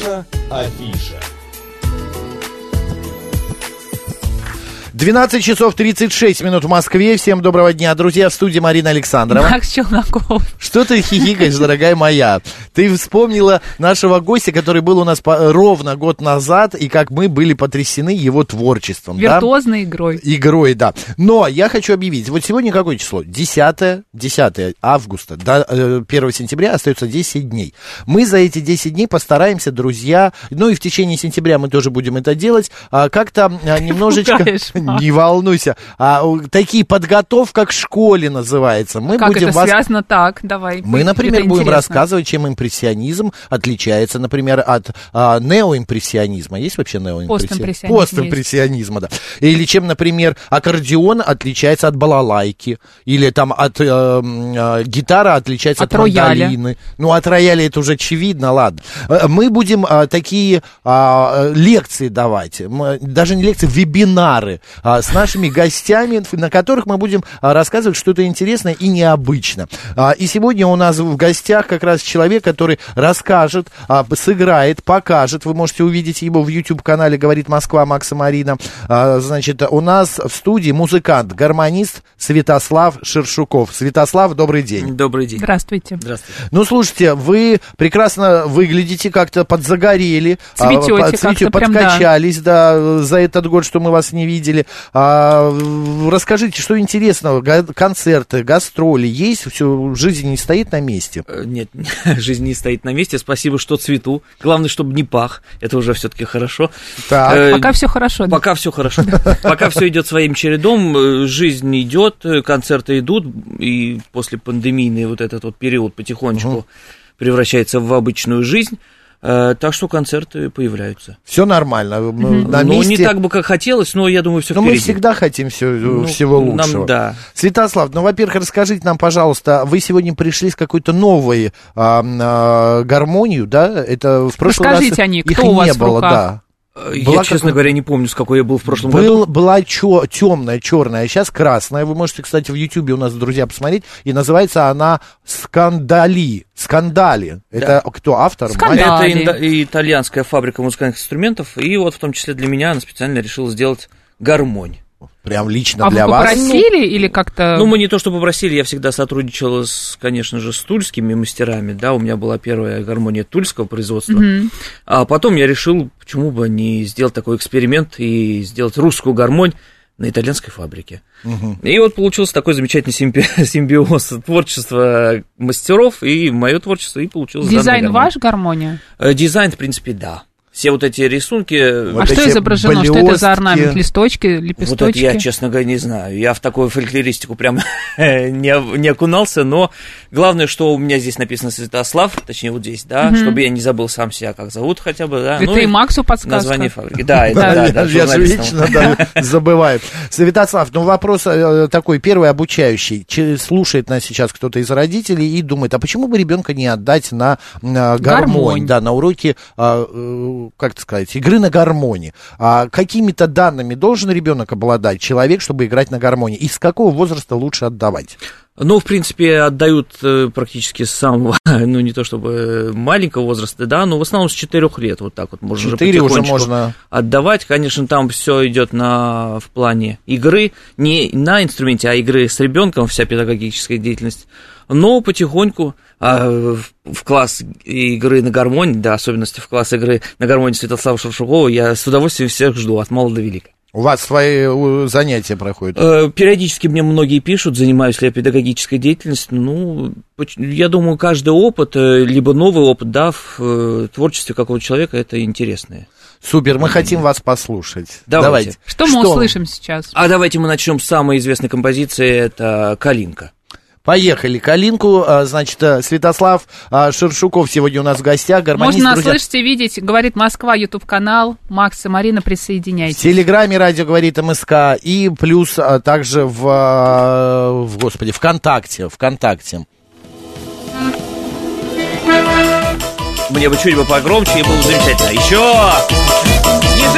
Наша афиша. 12 часов 36 минут в Москве. Всем доброго дня, друзья. В студии Марина Александрова. Макс Челноков. Что ты хихикаешь, дорогая моя? Ты вспомнила нашего гостя, который был у нас по- ровно год назад, и как мы были потрясены его творчеством. да? Виртуозной игрой. Игрой, да. Но я хочу объявить, вот сегодня какое число? 10, 10 августа, до э, 1 сентября остается 10 дней. Мы за эти 10 дней постараемся, друзья, ну и в течение сентября мы тоже будем это делать, а, как-то а, немножечко... Не волнуйся. А, такие подготовка к школе называется. Мы Как будем это вас связано? Так, давай. мы, например, будем интересно. рассказывать, чем импрессионизм отличается, например, от а, неоимпрессионизма. Есть вообще неоимпрессионизм? Постимпрессионизм Постимпрессионизма, да. Или чем, например, аккордеон отличается от балалайки, или там от э, э, гитара отличается от, От рояля. Ну, от рояля это уже очевидно, ладно. Э, Мы будем а, такие а, лекции давать, м, даже не лекции, вебинары а, с нашими гостями, на которых мы будем а, рассказывать что-то интересное и необычно. А, И сегодня у нас в гостях как раз человек, который расскажет, а, сыграет, покажет. Вы можете увидеть его в YouTube-канале «Говорит Москва» Макса Марина. А, Значит, у нас в студии музыкант, гармонист Святослав Шершуков. Святослав, добрый день. Добрый день. Здравствуйте. Здравствуйте. Ну, слушайте, вы прекрасно выглядите, как-то подзагорели. а, Цветете по- как-то цветете, прям, да. подкачались, да. за этот год, что мы вас не видели. А, расскажите, что интересного? Га- концерты, гастроли есть? Все, жизнь не стоит на месте? Э, Нет, жизнь не стоит на месте. Спасибо, что цвету. Главное, чтобы не пах. Это уже все-таки хорошо. Так. Э, Пока все хорошо. да? Пока все хорошо. Пока все идет своим чередом, э, жизнь идет, э, концерты идут, и после пандемийный вот этот вот период потихонечку превращается в обычную жизнь. Э, Так что концерты появляются. Все нормально. м, На ну, месте. не так бы, как хотелось, но я думаю, все Но мы впереди. всегда хотим все, Ну, всего нам лучшего. да. Святослав, ну, во-первых, расскажите нам, пожалуйста, вы сегодня пришли с какой-то новой а, а, гармонию, да? Это в прошлый Расскажите раз о ней, их кто у вас не в было, руках? да. Э, Я, Была честно как- говоря, не помню, с какой я был в прошлом году. Был, была чё, темная, черная, а сейчас красная. Вы можете, кстати, в Ютьюбе у нас, друзья, посмотреть. И называется она «Скандали». «Скандали». Это кто, автор? Скандали. Это инда- итальянская фабрика музыкальных инструментов, и вот в том числе для меня она специально решила сделать гармонь. Прям лично А вы для вас. попросили или как-то... Ну, мы не то что попросили, я всегда сотрудничала, с, конечно же, с тульскими мастерами, да, у меня была первая гармония тульского производства, Мгм. а потом я решил, почему бы не сделать такой эксперимент и сделать русскую гармонь на итальянской фабрике. И вот получился такой замечательный симби- симбиоз творчества мастеров и мое творчество, и получилось Дизайн ваш, гармония? Дизайн, в принципе, да. Все вот эти рисунки, Вот а что изображено? Что это блестки. за орнамент? Листочки, Вот это лепесточки? я, честно говоря, не знаю. Я в такую фольклористику прям не, не окунался, но главное, что у меня здесь написано Святослав, точнее вот здесь, да, чтобы я не забыл сам себя, как зовут хотя бы, да. Это ну и Максу подсказка. Название фабрики. Да, это Да. да, да, я же журналистам. вечно да, забываю. Святослав, ну вопрос э, такой, первый обучающий. Слушает нас сейчас кто-то из родителей и думает, а почему бы ребенка не отдать на, Гармонь. да, на уроки, а, э, как это сказать, игры на гармонии. А какими-то данными должен ребенок обладать, человек, чтобы играть на гармонии? И с какого возраста лучше отдавать? Ну, в принципе, отдают э, практически с самого, ну, не то чтобы маленького возраста, да, но в основном с 4 лет, вот так вот можно уже Четыре уже потихонечку можно... отдавать. Конечно, там все идет на, в плане игры, не на инструменте, а игры с ребенком, вся педагогическая деятельность. Но потихоньку а, в, класс игры на гармонии, да, особенности в класс игры на гармонии Святослава Шуршукова, я с удовольствием всех жду, от мала до велика. У вас свои занятия проходят? Э, Периодически мне многие пишут, занимаюсь ли я педагогической деятельностью. Ну, я думаю, каждый опыт, э, либо новый опыт, да, в э, творчестве какого-то человека, это интересное. Супер, мы хотим вас послушать. Давайте. Что мы услышим сейчас? А давайте мы начнем с самой известной композиции, это «Калинка». Поехали. Калинку, а, значит, э, Святослав а, Шершуков сегодня у нас в гостях. Гармонист, Можно нас друзья. слышать и видеть. Говорит Москва, Ютуб-канал. Макс и Марина, В присоединяйтесь. Телеграме радио говорит МСК и плюс а, также в, в, господи, ВКонтакте, ВКонтакте. Мне бы чуть бы погромче, и было бы замечательно. Еще! Не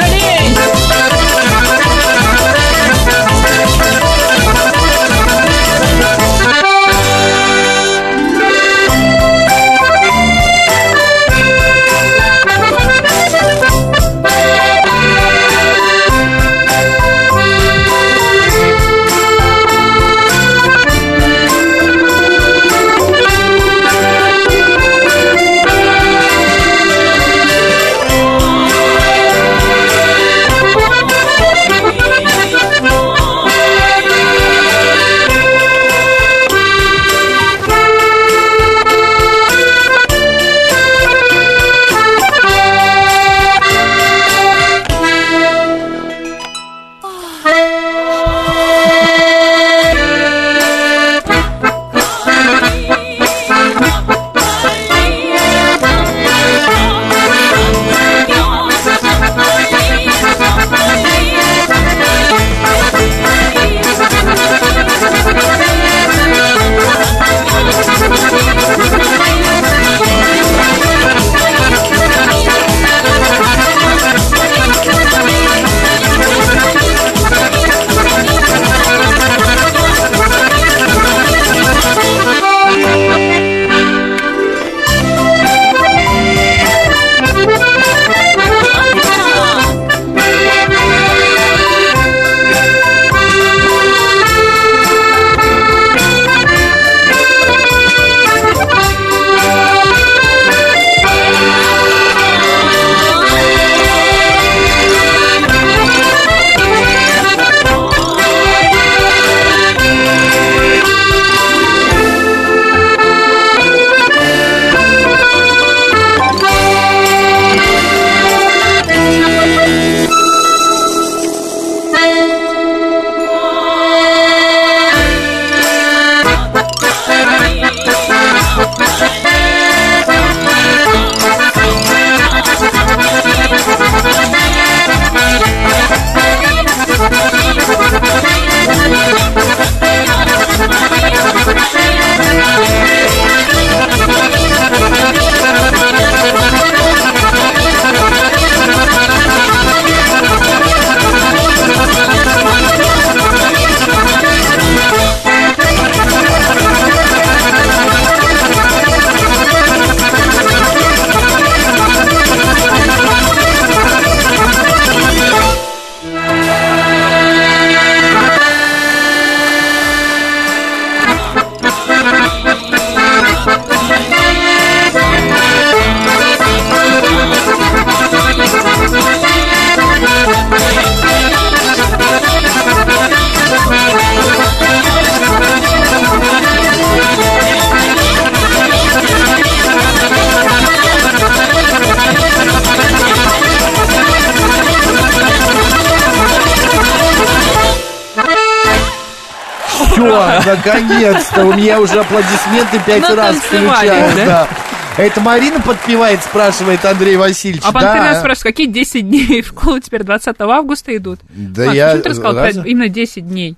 наконец-то! У меня уже аплодисменты пять раз Натанцевались, включают. да? да. Это Марина подпевает, спрашивает Андрей Васильевич. А да. Панкин нас спрашивает, какие 10 дней в школу теперь 20 августа идут? Да Макс, я- почему ты рассказал раз- именно 10 дней?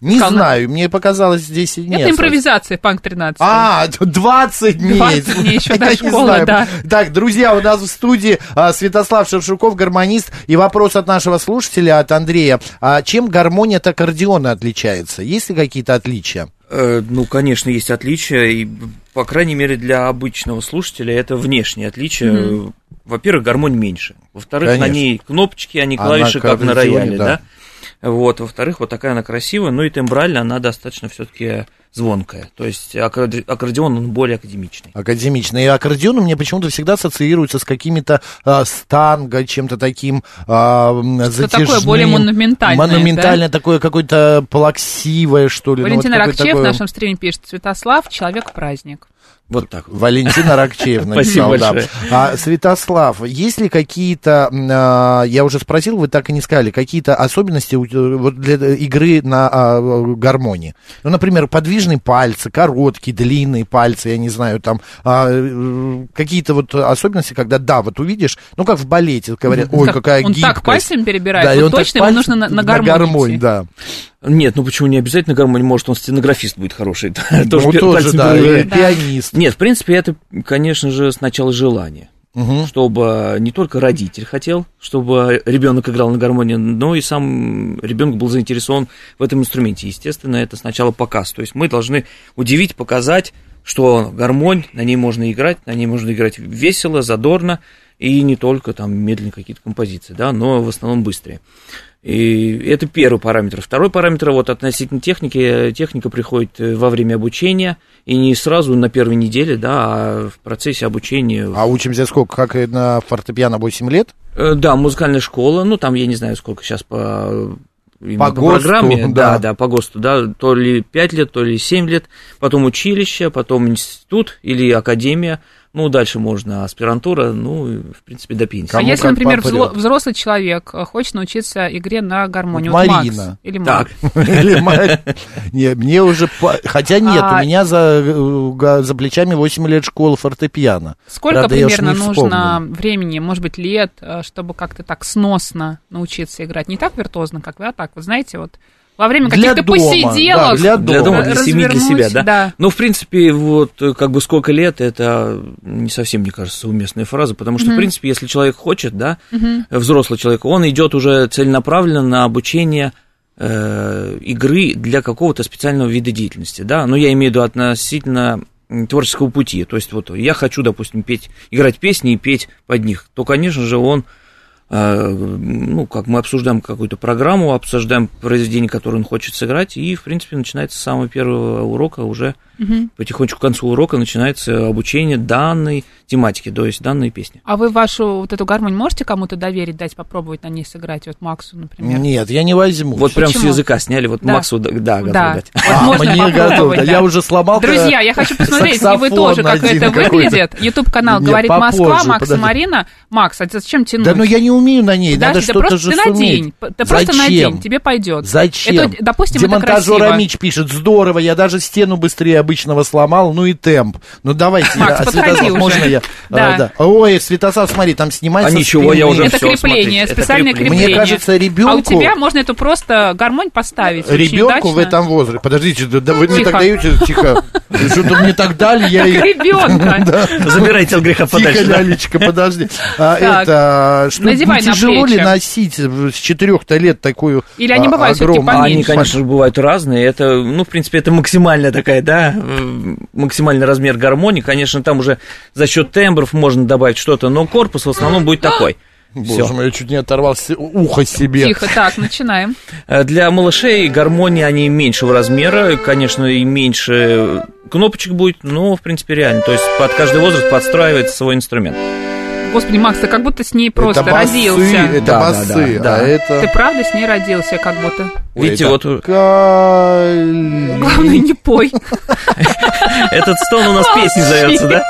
Не сказал, знаю, мне показалось здесь нет. Это импровизация, Панк 13. А, 20 дней. 20 дней еще до школы, знаю. да. Так, друзья, у нас в студии а, Святослав Шевшуков, гармонист. И вопрос от нашего слушателя, от Андрея. А чем гармония от аккордеона отличается? Есть ли какие-то отличия? Э, Ну, конечно, есть отличия, и, по крайней мере, для обычного слушателя это внешние отличия. Во-первых, гармонь меньше. Во-вторых, на ней кнопочки, а не А клавиши, на как на рояле, да. да. Вот, во-вторых, вот такая она красивая, ну и тембрально она достаточно все-таки звонкая. То есть аккорде- аккордеон, он более академичный. Академичный. И аккордеон у меня почему-то всегда ассоциируется с какими-то а, с танго, чем-то таким а, м, Что затяжным. такое более монументальное, Монументальное, такое какое-то плаксивое, что ли. ну, Валентина вот какое-то Ракчеев в такое- нашем стриме пишет, Святослав, человек-праздник. Вот так. вот. Валентина Ракчеевна Спасибо написала, да. большое. А, Святослав, есть ли какие-то, а, я уже спросил, вы так и не сказали, какие-то особенности у- вот для игры на а, гармонии? Ну, например, подвижные пальцы, короткие, длинные пальцы, я не знаю, там а, какие-то вот особенности, когда, да, вот увидишь, ну, как в балете, говорят, ой, Так какая он гибкость. так пальцем перебирает, Да, и вот он так точно ему пальцем нужно на, на гармонь идти. да. Нет, ну почему не обязательно гармонь? Может, он стенографист будет хороший. Ну, Тоже тоже, пальцем да, и пианист. Нет, в принципе, это, конечно же, сначала желание. Мгм. чтобы не только родитель хотел, чтобы ребенок играл на гармонии, но и сам ребенок был заинтересован в этом инструменте. Естественно, это сначала показ. То есть мы должны удивить, показать, что гармонь, на ней можно играть, на ней можно играть весело, задорно, и не только там медленные какие-то композиции, да, но в основном быстрые. И это первый параметр. Второй параметр, вот относительно техники, техника приходит э, во время обучения, и не сразу на первой неделе, да, а в процессе обучения А учимся сколько, как и на фортепиано 8 лет? Э, Да, музыкальная школа, ну там я не знаю, сколько сейчас по, именно По ГОСТу, программе, да. да, да, по ГОСТу, да, то ли 5 лет, то ли 7 лет, потом училище, потом институт или академия, ну, дальше можно аспирантура, ну, в принципе, до пенсии. А Кому если, как например, попрет. взрослый человек э, хочет научиться игре на гармонию, Вот вот Марина. Макс или Так, Макс, Или мне уже... Хотя нет, А- у меня за, плечами 8 лет школы фортепиано. сколько примерно нужно времени, может быть, лет, э, чтобы как-то так сносно научиться играть? Не так виртуозно, как вы, а так, вот знаете, вот во время каких-то дома, посиделок да, для для дома. дома, для семьи, для себя, да? да. Ну, в принципе, вот как бы сколько лет, это не совсем, мне кажется, уместная фраза, потому что, в принципе, если человек хочет, да, взрослый человек, он идет уже целенаправленно на обучение э, игры для какого-то специального вида деятельности, да, но я имею в виду относительно творческого пути, то есть вот я хочу, допустим, петь, играть песни и петь под них, то, конечно же, он ну, как мы обсуждаем какую-то программу, обсуждаем произведение, которое он хочет сыграть, и, в принципе, начинается с самого первого урока уже потихонечку к концу урока начинается обучение данной тематики, то есть данной песни. А вы вашу вот эту гармонь можете кому-то доверить, дать попробовать на ней сыграть, вот Максу, например? Нет, я не возьму. Вот прям с Почему? языка сняли, вот Да. Максу, да, да, готов Да, дать. вот А, можно мне готов, да. да. Я уже сломал Друзья, я хочу посмотреть, и вы тоже, как это выглядит. Ютуб-канал «Говорит Москва», попозже, Макс и подожди. Марина. Макс, а зачем тянуть? Да, но я не умею на ней, надо Подожди, ты что-то просто же ты суметь. надень, ты просто Зачем? надень, тебе пойдет. Зачем? Это, допустим, это Демонтажер красиво. Амич пишет, здорово, я даже стену быстрее обычного сломал, ну и темп. Ну давайте, Макс, я- подходи Святослав, уже. можно я? Да. А, да. Ой, Святослав, смотри, там снимается А ничего, я уже Это всё, крепление, смотрите, это специальное крепление. крепление. Мне кажется, А у ребенку... тебя можно эту просто гармонь поставить. Ребенку в этом возрасте. Подождите, да, да вы мне Тихо. так даете, тихо. Что-то мне так дали, я и... Ребенка. Забирайте от греха Тихо, подальше. да. Лялечка, подожди. А, это, что, тяжело ли носить с четырех-то лет такую Или они а, бывают? А Они, конечно же, бывают разные. Это, ну, в принципе, это максимальная такая, да, максимальный размер гармонии. Конечно, там уже за счет тембров можно добавить что-то, но корпус в основном будет такой. Боже Всё. мой, я чуть не оторвал ухо себе. Тихо, так, начинаем. Э, Для малышей гармонии они меньшего размера, конечно, и меньше кнопочек будет, но, в принципе, реально. То есть под каждый возраст подстраивается свой инструмент. Господи, Макс, ты как будто с ней просто это басы, родился. Это Да, да, басы, да, да. а это... Ты правда с ней родился, как будто? Ой, Видите, это вот Кали- Главное, не пой. этот стон у нас песни зовется, да?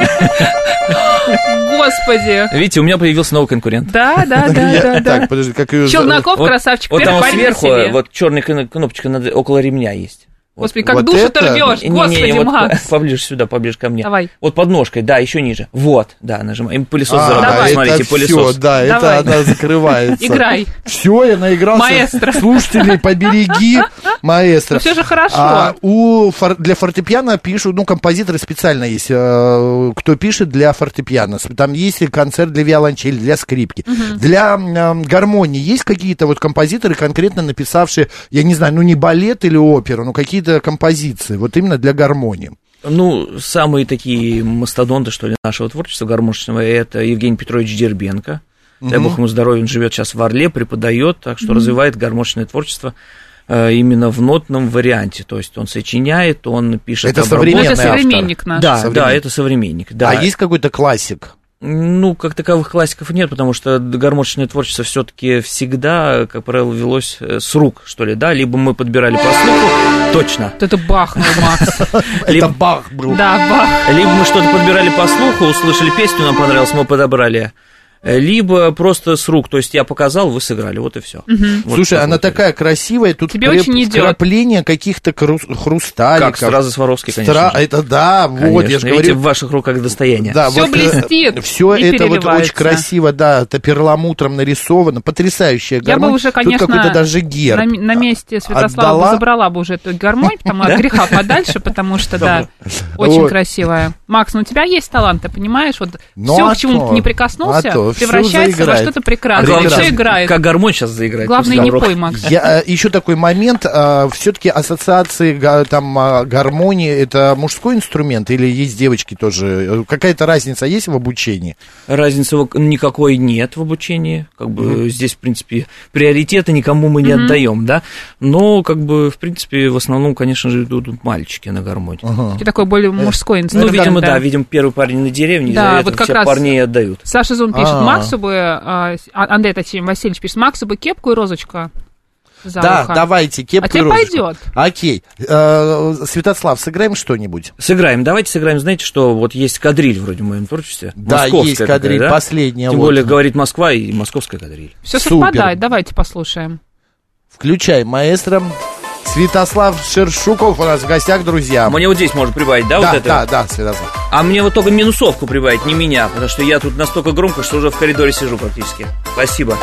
Господи. Видите, у меня появился новый конкурент. Да, да, да, да, да. Так, подожди, как ее... Челноков, красавчик, Вот там сверху, вот черная кнопочка около ремня есть. Господи, как вот душу это- ты рвешь, господи, вот Макс. по- поближе сюда, поближе ко мне. Давай. Вот под ножкой, да, еще ниже. Вот, да, нажимаем. Пылесос А, заработал, Давай. смотрите, это пылесос. все, да, Давай. это она закрывается. Играй. Все, я наигрался. Маэстро. Слушатели, побереги маэстро. Ну, всё же хорошо. А, у фор- для фортепиано пишут, ну, композиторы специально есть, э, кто пишет для фортепиано. Там есть и концерт для виолончели, для скрипки. Для м, гармонии есть какие-то вот композиторы, конкретно написавшие, я не знаю, ну, не балет или оперу, но какие-то композиции, вот именно для гармонии. Ну, самые такие мастодонты, что ли, нашего творчества гармошечного, это Евгений Петрович Дербенко. Дай бог ему здоровья, он живет сейчас в Орле, преподает, так что развивает гармошечное творчество э, именно в нотном варианте. То есть он сочиняет, он пишет... Это обработки. Ну, современный это автор. современник наш. Да, Современник. да, это современник. Да. А есть какой-то классик? Ну, как таковых классиков нет, потому что гармошечное творчество все-таки всегда, как правило, велось э, с рук, что ли, да, либо мы подбирали по слуху, точно, это бахнул, Макс. Либо- Это Бах был. Да, бах. либо мы что-то подбирали по слуху, услышали песню, нам понравилось, мы подобрали, либо просто с рук, то есть я показал, вы сыграли, вот и все. Слушай, она такая красивая, тут Тебе креп- очень идет. вкрапления каких-то кру- хрусталиков. Как сразу Сваровский, конечно. Стра-. Это да, вот, я же Конечно, видите, говорю. в ваших руках достояние. Да, Всё блестит Все и это вот очень красиво, да, это перламутром нарисовано, потрясающая Я бы уже, Тут конечно, какой-то даже герб. на, на месте Святослава Отдала? бы забрала бы уже эту гармонь, потому от греха подальше, потому что, да, очень Вот. красивая. Макс, ну у тебя есть талант, ты понимаешь? Вот Ну, все, а к чему ты не прикоснулся, а превращается во что-то А прекрасное. главное, Все прекрасно. играет. как гармонь сейчас заиграет. Главное, не пой, Макс. Я, еще такой момент, все-таки ассоциации там а, гармонии это мужской инструмент или есть девочки тоже? Э, Какая-то разница есть в обучении? Разницы никакой нет в обучении. Как бы здесь, в принципе, приоритеты никому мы не отдаем, да. Но, как бы, в принципе, в основном, конечно же, идут мальчики на гармонь. И такой более мужской Ну, инструмент. видимо, да, видим, первый парень на деревне, Да, за вот это как все раз- парней отдают. Саша Зун пишет, А. Максу бы, а, а- Андрей, точнее, Васильевич пишет, Максу бы кепку и розочка за да, ухо. давайте, кепку А тебе и розочку. пойдет. Окей. Э, Святослав, сыграем что-нибудь? Сыграем. Давайте сыграем. Знаете, что вот есть кадриль вроде в моем творчестве. Да, Московская есть кадриль, такая, да? последняя. Тем вот. более, говорит Москва и московская кадриль. Все Супер. совпадает, давайте послушаем. Включай, маэстро. Святослав Шершуков у нас в гостях, друзья. Мне вот здесь можно прибавить, да, да, вот это? да, да, Святослав. А мне вот только минусовку прибавить, не меня, потому что я тут настолько громко, что уже в коридоре сижу практически. Спасибо.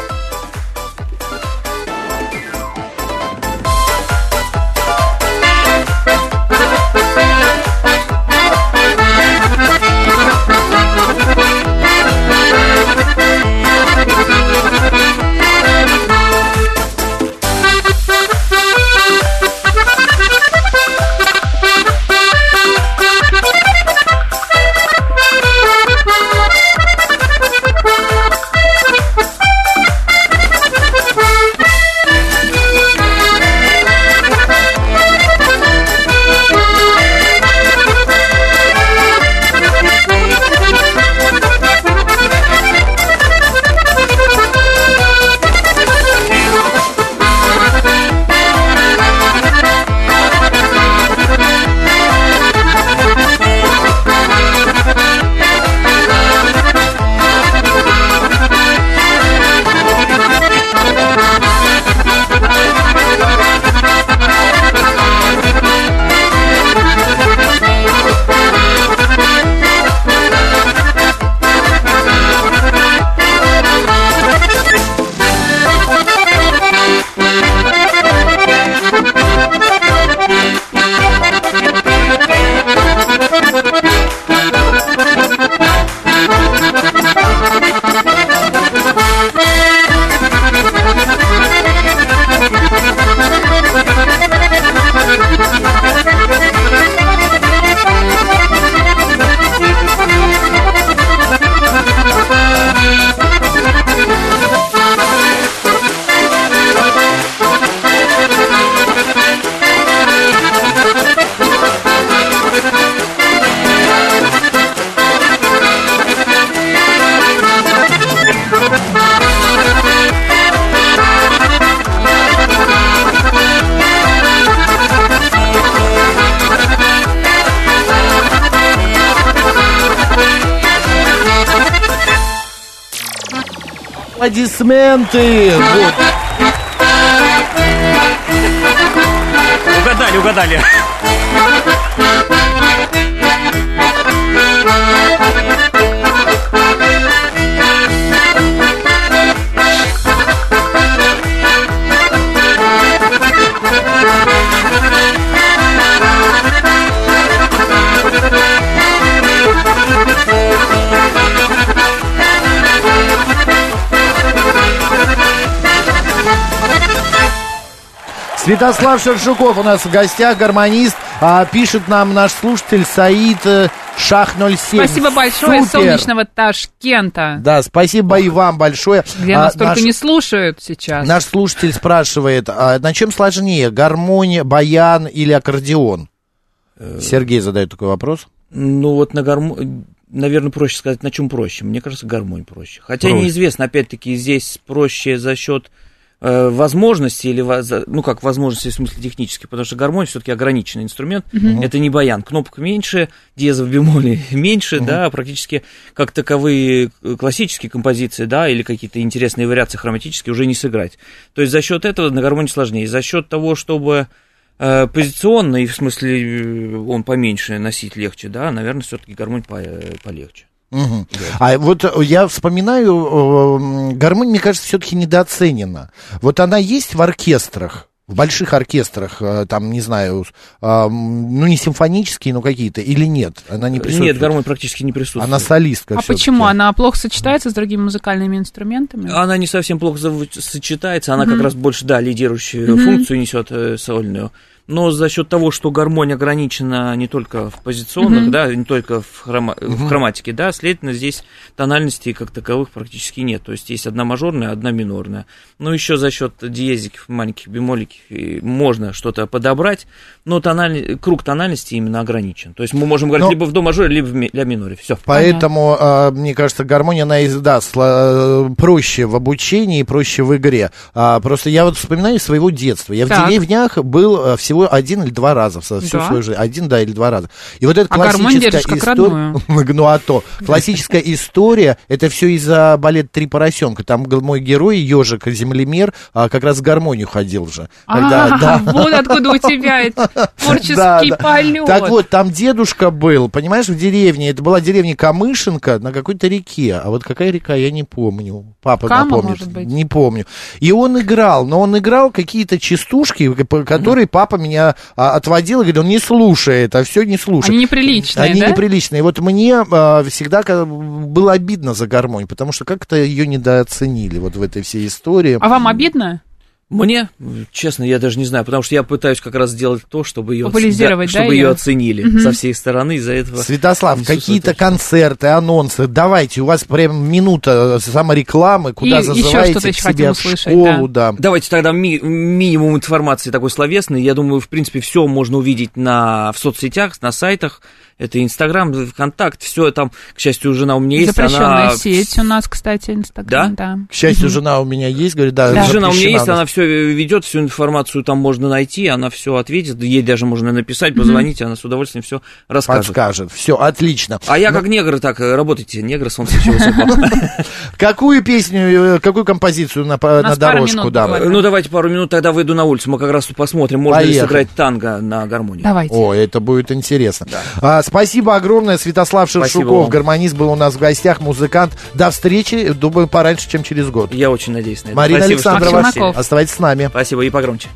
Аплодисменты! Вот. угадали, угадали. Святослав Шершуков у нас в гостях, гармонист. А, пишет нам наш слушатель Саид э, Шах 07. Спасибо большое, Супер. солнечного Ташкента. Да, спасибо и вам большое. Где А, нас только наш- не слушают сейчас. Наш слушатель спрашивает, а на чем сложнее, гармония, баян или аккордеон? Сергей задает такой вопрос. Ну вот на гармонии, наверное, проще сказать, на чем проще. Мне кажется, гармонь проще. Хотя Проще. неизвестно, опять-таки, здесь проще за счет э, возможностей или, ну как возможности в смысле технических, потому что гармонь все-таки ограниченный инструмент, это не баян, кнопок меньше, диезов бемолей меньше, да, практически как таковые э, классические композиции, да, или какие-то интересные вариации хроматические уже не сыграть. То есть за счет этого на гармонии сложнее. За счет того, чтобы э, позиционно, и в смысле он поменьше носить легче, да, наверное, все-таки гармонь по- полегче. Мгм. А вот я вспоминаю, э, м, гармонь, мне кажется, все-таки недооценена. Вот она есть в оркестрах, в больших оркестрах, э, там, не знаю, э, м, ну не симфонические, но какие-то, или нет? Она не присутствует. Нет, гармонь практически не присутствует. Она солистка. А почему? Она плохо сочетается с другими музыкальными инструментами? Она не совсем плохо сочетается, она как раз больше, да, лидирующую функцию несет э, сольную. Но за счет того, что гармонь ограничена не только в позиционных, да, не только в, хрома- в хроматике, да, следовательно, здесь тональностей как таковых практически нет. То есть есть одна мажорная, одна минорная. Но еще за счет диезиков, маленьких бемоликов можно что-то подобрать, но тональ... круг тональности именно ограничен. То есть мы можем говорить Но- либо в до мажоре, либо в ми- ля миноре. Все. Поэтому, э, мне кажется, гармония, она да, сло- проще в обучении, проще в игре. А, просто я вот вспоминаю своего детства. Я в Так. деревнях был э, всего один или два раза в со- всю Да? свою жизнь. Один, да, или два раза. И вот эта А классическая история... Ну, а то. Классическая история, это все из-за балет «Три поросенка». Там мой герой, ежик, землемер, а, как раз в гармонию ходил же. А, вот откуда у тебя творческий полет. Так вот, там дедушка был, понимаешь, в деревне. Это была деревня Камышенко на какой-то реке. А вот какая река, я не помню. Папа напомнит. Не помню. И он играл, но он играл какие-то частушки, которые папа меня а, отводил и говорил, не слушай это, все не слушай. Они неприличные, Они да? неприличные. Вот мне а, всегда было обидно за гармонь, потому что как-то ее недооценили вот в этой всей истории. А вам обидно? Мне, честно, я даже не знаю, потому что я пытаюсь как раз сделать то, чтобы ее, Популяризировать, да, чтобы ее оценили со всей стороны, из-за этого. Святослав, какие-то концерты, анонсы, давайте, у вас прям минута саморекламы, куда И еще зазываете что-то к себе в школу, да. Давайте тогда ми- минимум информации такой словесной. Я думаю, в принципе, все можно увидеть на, в соцсетях, на сайтах. Это Инстаграм, ВКонтакт, все там, к счастью, жена у меня есть. Запрещенная она... сеть у нас, кстати, Инстаграм, да. К счастью, жена у меня есть, говорит, да, Да. Жена у меня есть, она. все ведет, всю информацию там можно найти, она все ответит, ей даже можно написать, позвонить, она с удовольствием все расскажет. подскажет. Все, отлично. А я как негр, так э, работайте, негр, солнце высоко. Какую песню, э, какую композицию на, дорожку буквально. Ну, давайте пару минут, тогда выйду на улицу, мы как раз тут посмотрим, можно ли сыграть танго на гармонии. Давайте. О, это будет интересно. Спасибо огромное. Святослав Шершуков, вам. гармонист, был у нас в гостях, музыкант. До встречи, думаю, пораньше, чем через год. Я очень надеюсь на это. Марина Спасибо, Александрова, оставайтесь с нами. Спасибо, и погромче.